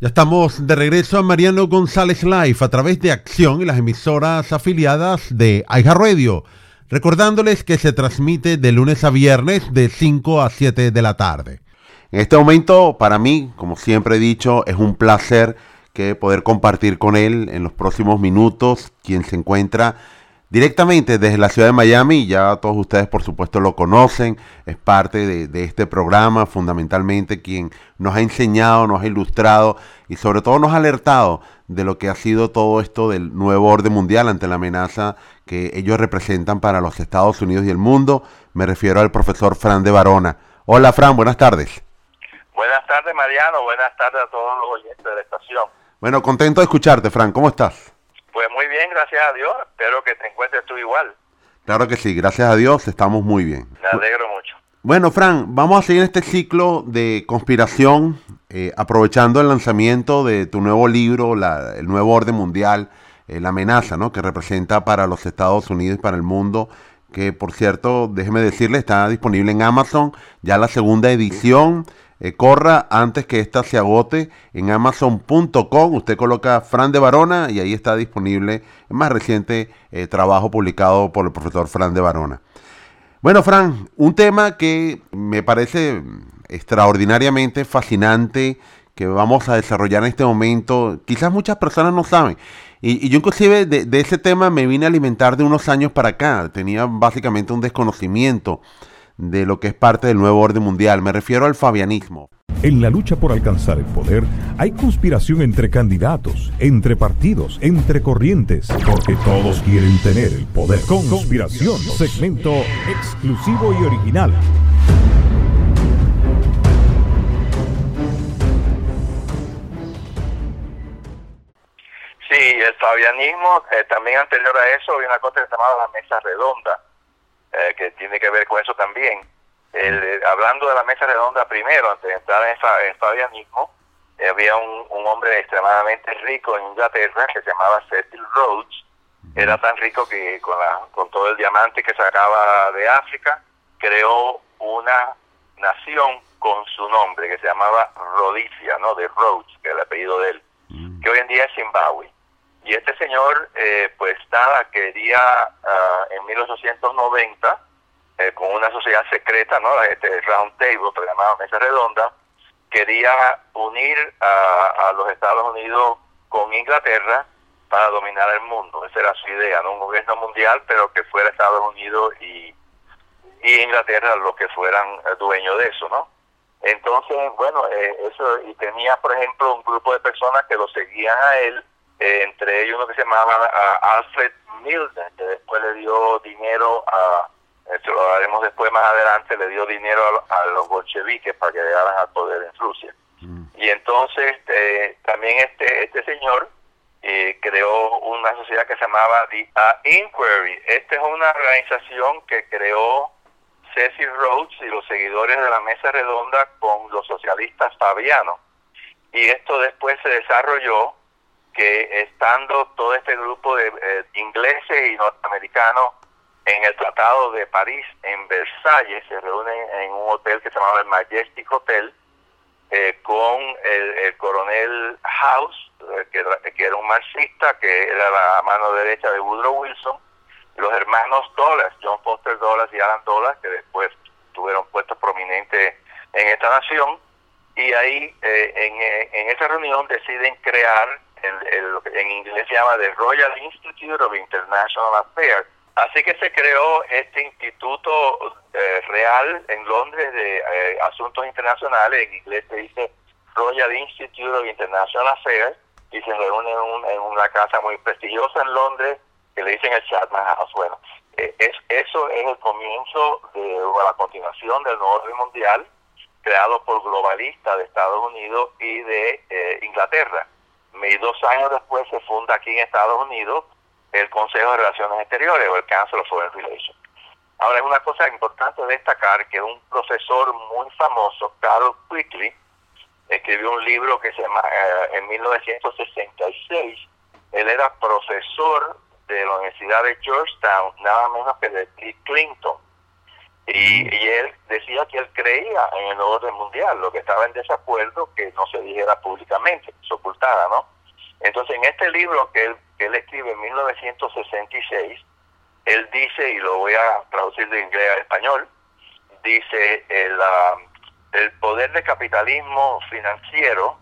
Ya estamos de regreso a Mariano González Live a través de Acción y las emisoras afiliadas de Radio. Recordándoles que se transmite de lunes a viernes de 5 a 7 de la tarde. En este momento, para mí, como siempre he dicho, es un placer que poder compartir con él en los próximos minutos, quien se encuentra directamente desde la ciudad de Miami, ya todos ustedes por supuesto lo conocen, es parte de, este programa, fundamentalmente quien nos ha enseñado, nos ha ilustrado y sobre todo nos ha alertado de lo que ha sido todo esto del nuevo orden mundial ante la amenaza que ellos representan para los Estados Unidos y el mundo. Me refiero al profesor Fran de Barona. Hola Fran, buenas tardes. Buenas tardes Mariano, buenas tardes a todos los oyentes de la estación. Bueno, contento de escucharte Fran, ¿cómo estás? Pues muy bien, gracias a Dios. Espero que te encuentres tú igual. Claro que sí, gracias a Dios estamos muy bien. Me alegro mucho. Bueno, Fran, vamos a seguir este ciclo de conspiración, eh, aprovechando el lanzamiento de tu nuevo libro, El Nuevo Orden Mundial, eh, la amenaza ¿no? que representa para los Estados Unidos y para el mundo, que por cierto, déjeme decirle, está disponible en Amazon, ya la segunda edición. Eh, corra antes que esta se agote en amazon.com. Usted coloca Fran de Barona y ahí está disponible el más reciente eh, trabajo publicado por el profesor Fran de Barona. Bueno, Fran, un tema que me parece extraordinariamente fascinante que vamos a desarrollar en este momento, quizás muchas personas no saben. Y, yo inclusive de, de, ese tema me vine a alimentar de unos años para acá. Tenía básicamente un desconocimiento de lo que es parte del nuevo orden mundial. Me refiero al fabianismo. En la lucha por alcanzar el poder hay conspiración entre candidatos, entre partidos, entre corrientes, porque todos quieren tener el poder. Conspiración, segmento exclusivo y original. Sí, el fabianismo, eh, también anterior a eso había una cosa que se llamaba la mesa redonda, eh, que tiene que ver con eso también. Eh, hablando de la mesa redonda primero, antes de entrar en, el fabianismo, eh, había un, hombre extremadamente rico en Inglaterra que se llamaba Cecil Rhodes. Era tan rico que con, la, con todo el diamante que sacaba de África, creó una nación con su nombre que se llamaba Rhodesia, ¿no? De Rhodes, que es el apellido de él, que hoy en día es Zimbabue. Y este señor, eh, pues nada, quería ah, en 1890, eh, con una sociedad secreta, ¿no? Este Round Table, que llamaba Mesa Redonda, quería unir a, los Estados Unidos con Inglaterra para dominar el mundo. Esa era su idea, ¿no? Un gobierno mundial, pero que fuera Estados Unidos y, y Inglaterra los que fueran eh, dueños de eso, ¿no? Entonces, bueno, eso, y tenía, por ejemplo, un grupo de personas que lo seguían a él, eh, entre ellos uno que se llamaba Alfred Milner, que después le dio dinero a, esto lo haremos después más adelante, le dio dinero a, los bolcheviques para que llegaran al poder en Rusia. Mm. Y entonces eh, también este, este señor eh, creó una sociedad que se llamaba The Inquiry. Esta es una organización que creó Cecil Rhodes y los seguidores de la Mesa Redonda con los socialistas fabianos. Y esto después se desarrolló que estando todo este grupo de eh, ingleses y norteamericanos en el Tratado de París, en Versalles, se reúnen en un hotel que se llamaba el Majestic Hotel, eh, con el, coronel House, eh, que, era un marxista, que era la mano derecha de Woodrow Wilson, los hermanos Dulles, John Foster Dulles y Alan Dulles, que después tuvieron puestos prominentes en esta nación, y ahí en, en esa reunión deciden crear en inglés se llama The Royal Institute of International Affairs. Así que se creó este instituto eh, real en Londres de eh, asuntos internacionales, en inglés se dice Royal Institute of International Affairs, y se reúne en, una casa muy prestigiosa en Londres que le dicen el Chatham House. Bueno, eh, es, eso es el comienzo de la continuación del nuevo orden mundial creado por globalistas de Estados Unidos y de Inglaterra y dos años después se funda aquí en Estados Unidos el Consejo de Relaciones Exteriores o el Council of Foreign Relations. Ahora, es una cosa importante destacar que un profesor muy famoso, Carl Quickly, escribió un libro que se llama eh, en 1966. Él era profesor de la Universidad de Georgetown, nada menos que de Clinton. Y, y, él decía que él creía en el orden mundial, lo que estaba en desacuerdo que no se dijera públicamente, se ocultara, ¿no? Entonces, en este libro que él, que él escribe en 1966, él dice, y lo voy a traducir de inglés a español, dice, el, el poder de capitalismo financiero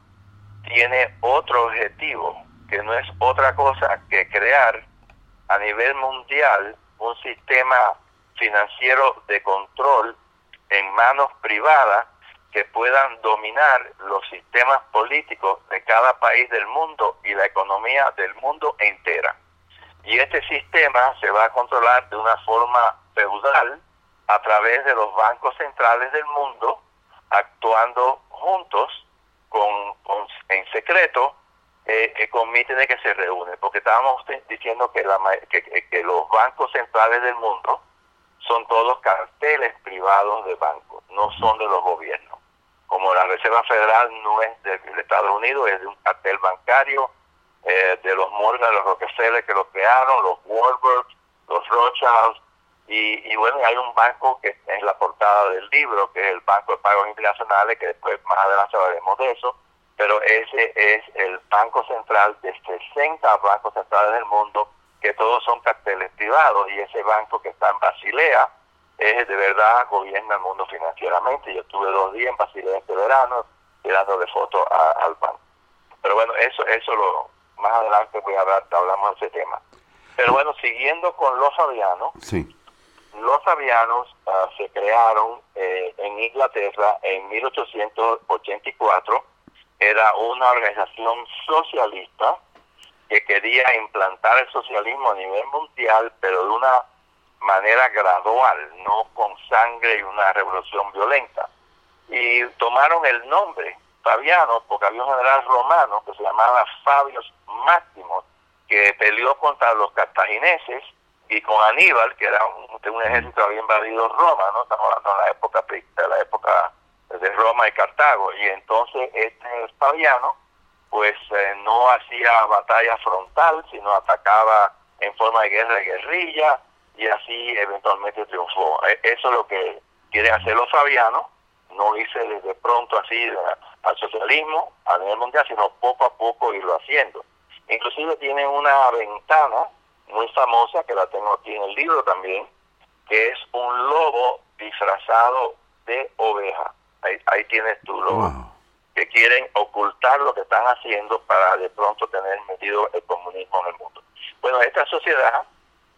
tiene otro objetivo, que no es otra cosa que crear a nivel mundial un sistema financiero de control en manos privadas que puedan dominar los sistemas políticos de cada país del mundo y la economía del mundo entera. Y este sistema se va a controlar de una forma feudal a través de los bancos centrales del mundo, actuando juntos con, en secreto eh, eh, con mítines que se reúnen, porque estábamos diciendo que, la, que, que los bancos centrales del mundo son todos carteles privados de bancos, no son de los gobiernos. Como la Reserva Federal no es de, Estados Unidos, es de un cartel bancario, eh, de los Morgan, los Rockefeller que lo crearon, los Warburg, los Rothschild, y, y, bueno, hay un banco que es la portada del libro, que es el Banco de Pagos Internacionales, que después más adelante hablaremos de eso, pero ese es el Banco Central de 60 bancos centrales del mundo que todos son carteles privados y ese banco que está en Basilea es de verdad gobierna el mundo financieramente. Yo estuve dos días en Basilea este verano tirándole fotos al banco. Pero bueno, eso eso lo más adelante voy a hablar, hablamos de ese tema. Pero bueno, siguiendo con los Fabianos, sí. los Fabianos uh, se crearon eh, en Inglaterra en 1884. Era una organización socialista que quería implantar el socialismo a nivel mundial, pero de una manera gradual, no con sangre y una revolución violenta. Y tomaron el nombre Fabiano porque había un general romano que se llamaba Fabius Máximo, que peleó contra los cartagineses y con Aníbal, que era un, un ejército que había invadido Roma, ¿no? Estamos hablando de la época de la época de Roma y Cartago. Y entonces este Fabiano pues eh, no hacía batalla frontal, sino atacaba en forma de guerra de guerrilla y así eventualmente triunfó. E, eso es lo que quieren hacer los fabianos, no hice desde pronto así eh, al socialismo a nivel mundial, sino poco a poco irlo haciendo. Inclusive tienen una ventana muy famosa, que la tengo aquí en el libro también, que es un lobo disfrazado de oveja. Ahí, ahí tienes tu lobo que quieren ocultar lo que están haciendo para de pronto tener metido el comunismo en el mundo. Bueno, esta sociedad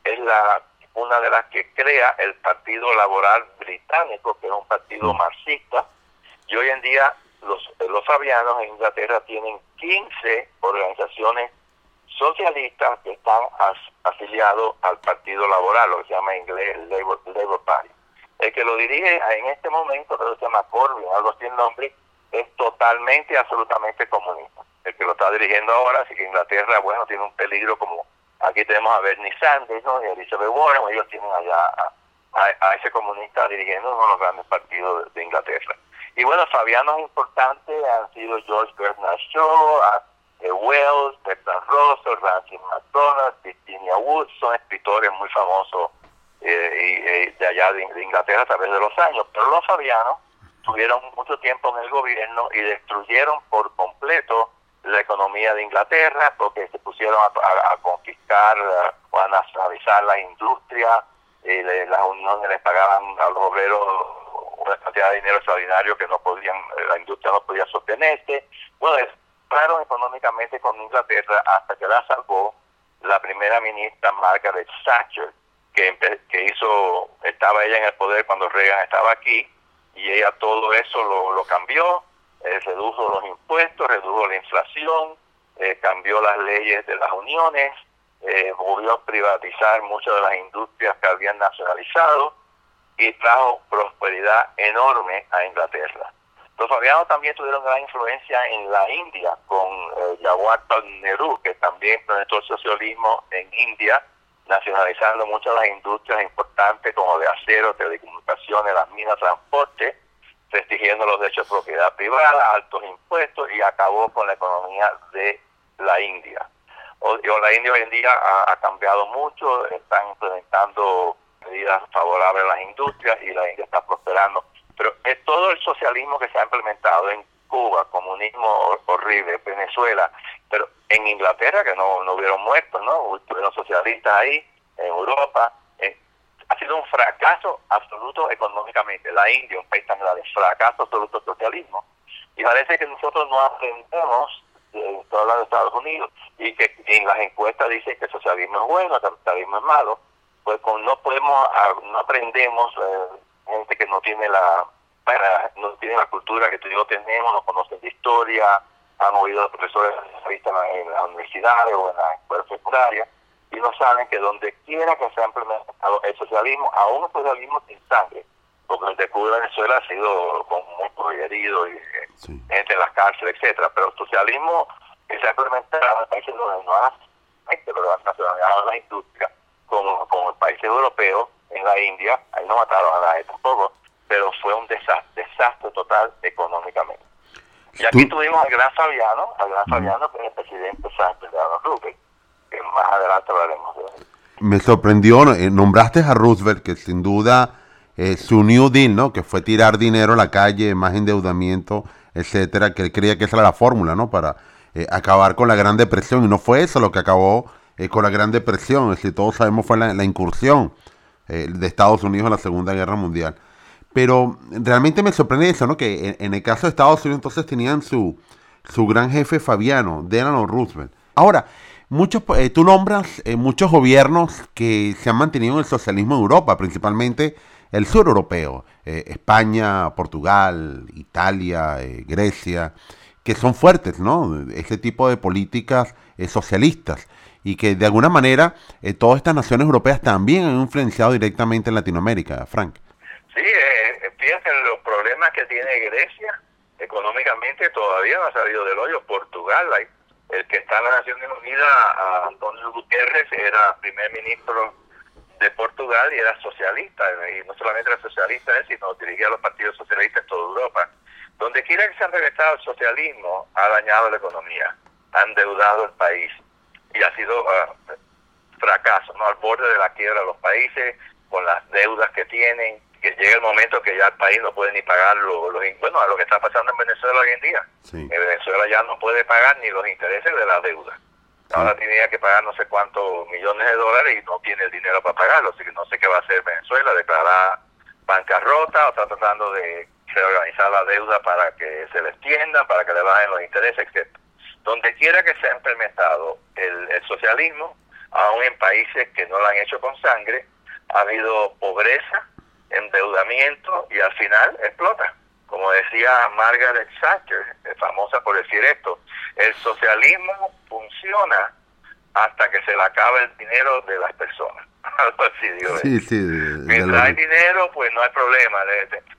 es la una de las que crea el Partido Laboral Británico, que es un partido marxista, y hoy en día los, los fabianos en Inglaterra tienen 15 organizaciones socialistas que están afiliados al Partido Laboral, lo que se llama en inglés el Labour, Labour Party. El que lo dirige en este momento, que se llama Corbyn, algo así el nombre, es totalmente, absolutamente comunista. El que lo está dirigiendo ahora, así que Inglaterra, bueno, tiene un peligro como aquí tenemos a Bernie Sanders y a Elizabeth Warren, ellos tienen allá a, ese comunista dirigiendo uno de los grandes partidos de, Inglaterra. Y bueno, fabianos importantes han sido George Bernard Shaw, eh, Wells, Bertrand Russell, Ramsey McDonald, Virginia Wood, son escritores muy famosos eh, y, de allá de, de Inglaterra a través de los años. Pero los fabianos tuvieron mucho tiempo en el gobierno y destruyeron por completo la economía de Inglaterra porque se pusieron a, conquistar o a nacionalizar la industria, y las uniones les pagaban a los obreros una cantidad de dinero extraordinario que no podían, la industria no podía sostenerse. Bueno, pararon económicamente con Inglaterra hasta que la salvó la primera ministra Margaret Thatcher, que, que hizo, estaba ella en el poder cuando Reagan estaba aquí, y ella todo eso lo, lo cambió, eh, redujo los impuestos, redujo la inflación, eh, cambió las leyes de las uniones, eh, volvió a privatizar muchas de las industrias que habían nacionalizado y trajo prosperidad enorme a Inglaterra. Los fabianos también tuvieron gran influencia en la India con eh, Jawaharlal Nehru, que también implementó el socialismo en India, nacionalizando muchas de las industrias importantes como de acero, telecomunicaciones, las minas, transporte, restringiendo los derechos de propiedad privada, altos impuestos y acabó con la economía de la India. O, la India hoy en día ha, cambiado mucho, están implementando medidas favorables a las industrias y la India está prosperando. Pero es todo el socialismo que se ha implementado en Cuba, comunismo horrible, Venezuela, en Inglaterra, que no, no hubieron muertos, ¿no? Hubieron socialistas ahí, en Europa, eh, ha sido un fracaso absoluto económicamente. La India, un país tan grande, fracaso absoluto socialismo. Y parece que nosotros no aprendemos, eh, estoy hablando de Estados Unidos, y que en las encuestas dicen que el socialismo es bueno, el capitalismo es malo, pues con, no podemos, ah, no aprendemos, eh, gente que no tiene la no tiene la cultura que tú y yo tenemos, no conocen de historia, han oído a profesores en las universidades o en la escuela secundaria, y no saben que donde quiera que se ha implementado el socialismo, aún el socialismo sin sangre, porque el de Cuba y Venezuela ha sido con muchos heridos y eh, gente en las cárceles, etcétera, pero el socialismo que se ha implementado en países donde no ha pero nacionalizado la industria, como, como en países europeos, en la India, ahí no mataron a nadie tampoco, pero fue un desastre, desastre total económicamente. Y aquí tuvimos al gran Fabiano, al gran Fabiano, que es el presidente Sánchez de Roosevelt, que más adelante hablaremos de él. Me sorprendió, eh, nombraste a Roosevelt, que sin duda eh, su New Deal, ¿no? que fue tirar dinero a la calle, más endeudamiento, etcétera, que él creía que esa era la fórmula ¿no? para eh, acabar con la Gran Depresión, y no fue eso lo que acabó con la Gran Depresión, es decir, todos sabemos fue la, la incursión de Estados Unidos en la Segunda Guerra Mundial. Pero realmente me sorprende eso, ¿no? Que en, el caso de Estados Unidos entonces tenían su, su gran jefe Fabiano, Delano Roosevelt. Ahora, muchos, eh, tú nombras eh, muchos gobiernos que se han mantenido en el socialismo en Europa, principalmente el sur europeo, eh, España, Portugal, Italia, Grecia, que son fuertes, ¿no? Este tipo de políticas socialistas y que de alguna manera todas estas naciones europeas también han influenciado directamente en Latinoamérica, Frank. Sí, fíjense los problemas que tiene Grecia económicamente todavía no ha salido del hoyo. Portugal, el que está en las Naciones Unidas, Antonio Gutiérrez, era primer ministro de Portugal y era socialista, y no solamente era socialista sino dirigía a los partidos socialistas en toda Europa. Donde quiera que se ha regresado el socialismo, ha dañado la economía, ha endeudado el país y ha sido uh, fracaso, ¿no? al borde de la quiebra de los países, con las deudas que tienen, que llega el momento que ya el país no puede ni pagar los, bueno, a lo que está pasando en Venezuela hoy en día. En Venezuela ya no puede pagar ni los intereses de la deuda. Ahora tenía que pagar no sé cuántos millones de dólares y no tiene el dinero para pagarlo, así que no sé qué va a hacer Venezuela, declarar bancarrota o está tratando de reorganizar la deuda para que se le extienda, para que le bajen los intereses, etc. Donde quiera que se ha implementado el, el socialismo, aún en países que no lo han hecho con sangre, ha habido pobreza, endeudamiento y al final explota. Como decía Margaret Thatcher, famosa por decir esto, el socialismo funciona hasta que se le acaba el dinero de las personas. Algo así, digo. Mientras hay dinero, pues no hay problema.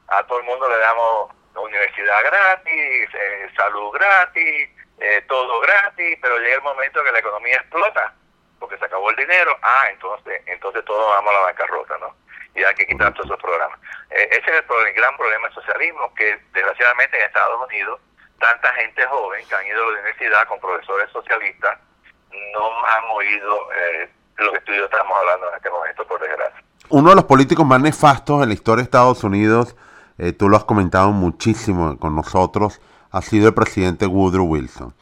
A todo el mundo le damos universidad gratis, eh, salud gratis, eh, todo gratis, pero llega el momento que la economía explota porque se acabó el dinero. Ah, entonces, entonces todos vamos a la bancarrota, ¿no? Hay que quitar todos esos programas. Eh, ese es el, gran problema del socialismo, que desgraciadamente en Estados Unidos, tanta gente joven que han ido a la universidad con profesores socialistas no han oído eh, lo que tú y yo estamos hablando en este momento, por desgracia. Uno de los políticos más nefastos en la historia de Estados Unidos, eh, tú lo has comentado muchísimo con nosotros, ha sido el presidente Woodrow Wilson.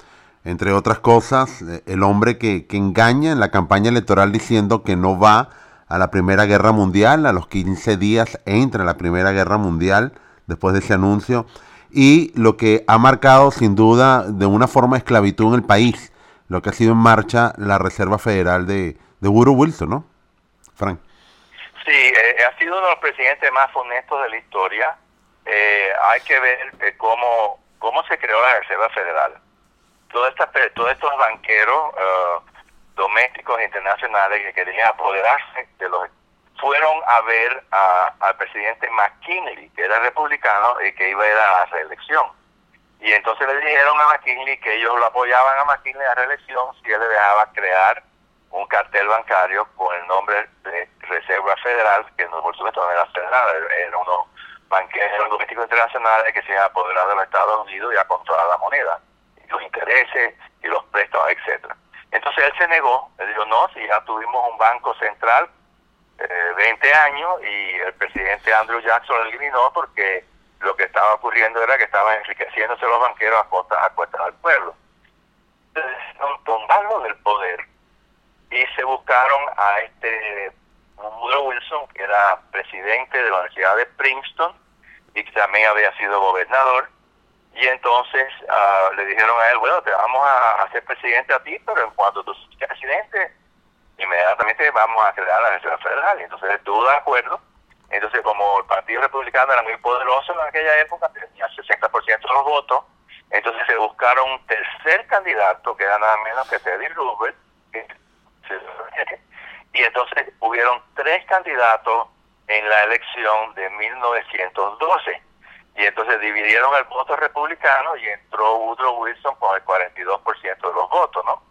Entre otras cosas, el hombre que, que engaña en la campaña electoral diciendo que no va a la Primera Guerra Mundial, a los 15 días entra la Primera Guerra Mundial después de ese anuncio, y lo que ha marcado sin duda de una forma esclavitud en el país, lo que ha sido en marcha la Reserva Federal de, de Woodrow Wilson, ¿no? Frank. Sí, eh, ha sido uno de los presidentes más honestos de la historia. Eh, hay que ver eh, cómo, cómo se creó la Reserva Federal. Todo esta, todos estos banqueros domésticos e internacionales que querían apoderarse de los fueron a ver al presidente McKinley, que era republicano y que iba a ir a la reelección. Y entonces le dijeron a McKinley que ellos lo apoyaban a McKinley a la reelección si él le dejaba crear un cartel bancario con el nombre de Reserva Federal, que no, por supuesto no era federal, era unos banqueros domésticos internacionales que se iban a apoderar de los Estados Unidos y a controlar la moneda, los intereses y los préstamos, etcétera. Entonces él se negó, le dijo, no, si ya tuvimos un banco central, eh, 20 años y el presidente Andrew Jackson lo eliminó porque lo que estaba ocurriendo era que estaban enriqueciéndose los banqueros a costa, a cuesta del pueblo. Entonces, tumbarlo del poder y se buscaron a este Woodrow Wilson, que era presidente de la Universidad de Princeton y que también había sido gobernador, y entonces uh, le dijeron a él, bueno, te vamos a hacer presidente a ti, pero en cuanto tú seas presidente, inmediatamente vamos a crear la Reserva Federal. Y entonces estuvo de acuerdo. Entonces, como el Partido Republicano era muy poderoso en aquella época, tenía 60% de los votos, entonces se buscaron un tercer candidato, que era nada menos que Teddy Roosevelt, y entonces hubieron tres candidatos en la elección de 1912 y entonces dividieron el voto republicano y entró Woodrow Wilson con el 42% de los votos, ¿no?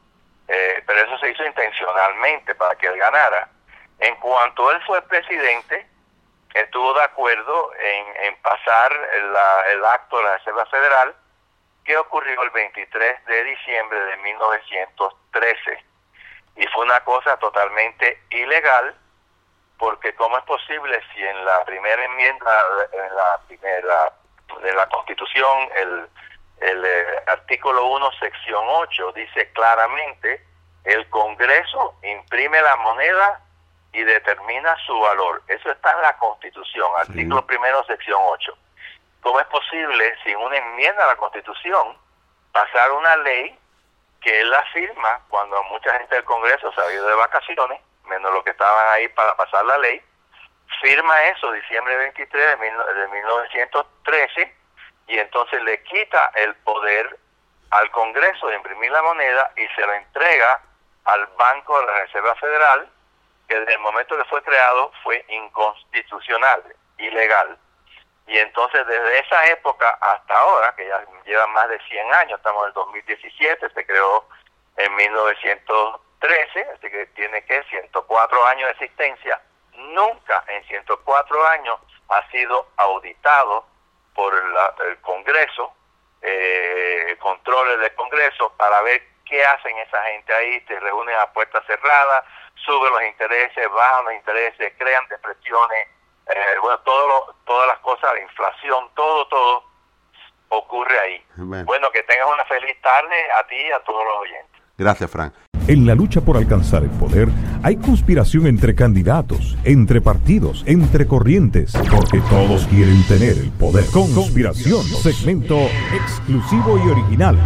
Eh, pero eso se hizo intencionalmente para que él ganara. En cuanto él fue presidente, estuvo de acuerdo en, en pasar el acto de la Reserva Federal que ocurrió el 23 de diciembre de 1913. Y fue una cosa totalmente ilegal porque cómo es posible si en la primera enmienda, en la primera de la Constitución, el, el eh, artículo 1, sección 8, dice claramente, el Congreso imprime la moneda y determina su valor. Eso está en la Constitución, artículo primero, sección 8. ¿Cómo es posible, sin una enmienda a la Constitución, pasar una ley que él la firma cuando mucha gente del Congreso se ha ido de vacaciones menos los que estaban ahí para pasar la ley, firma eso diciembre 23 de, 1913 y entonces le quita el poder al Congreso de imprimir la moneda y se lo entrega al Banco de la Reserva Federal, que desde el momento que fue creado fue inconstitucional, ilegal. Y entonces desde esa época hasta ahora, que ya lleva más de 100 años, estamos en el 2017, se creó en 1900 13, así que tiene que 104 años de existencia, nunca en 104 años ha sido auditado por el Congreso, eh, controles del Congreso, para ver qué hacen esa gente ahí, se reúnen a puertas cerradas, suben los intereses, bajan los intereses, crean depresiones, eh, bueno, todo todas las cosas, la inflación, todo, todo ocurre ahí. Bueno. que tengas una feliz tarde a ti y a todos los oyentes. Gracias, Frank. En la lucha por alcanzar el poder hay conspiración entre candidatos, entre partidos, entre corrientes, porque todos quieren tener el poder. Conspiración, segmento exclusivo y original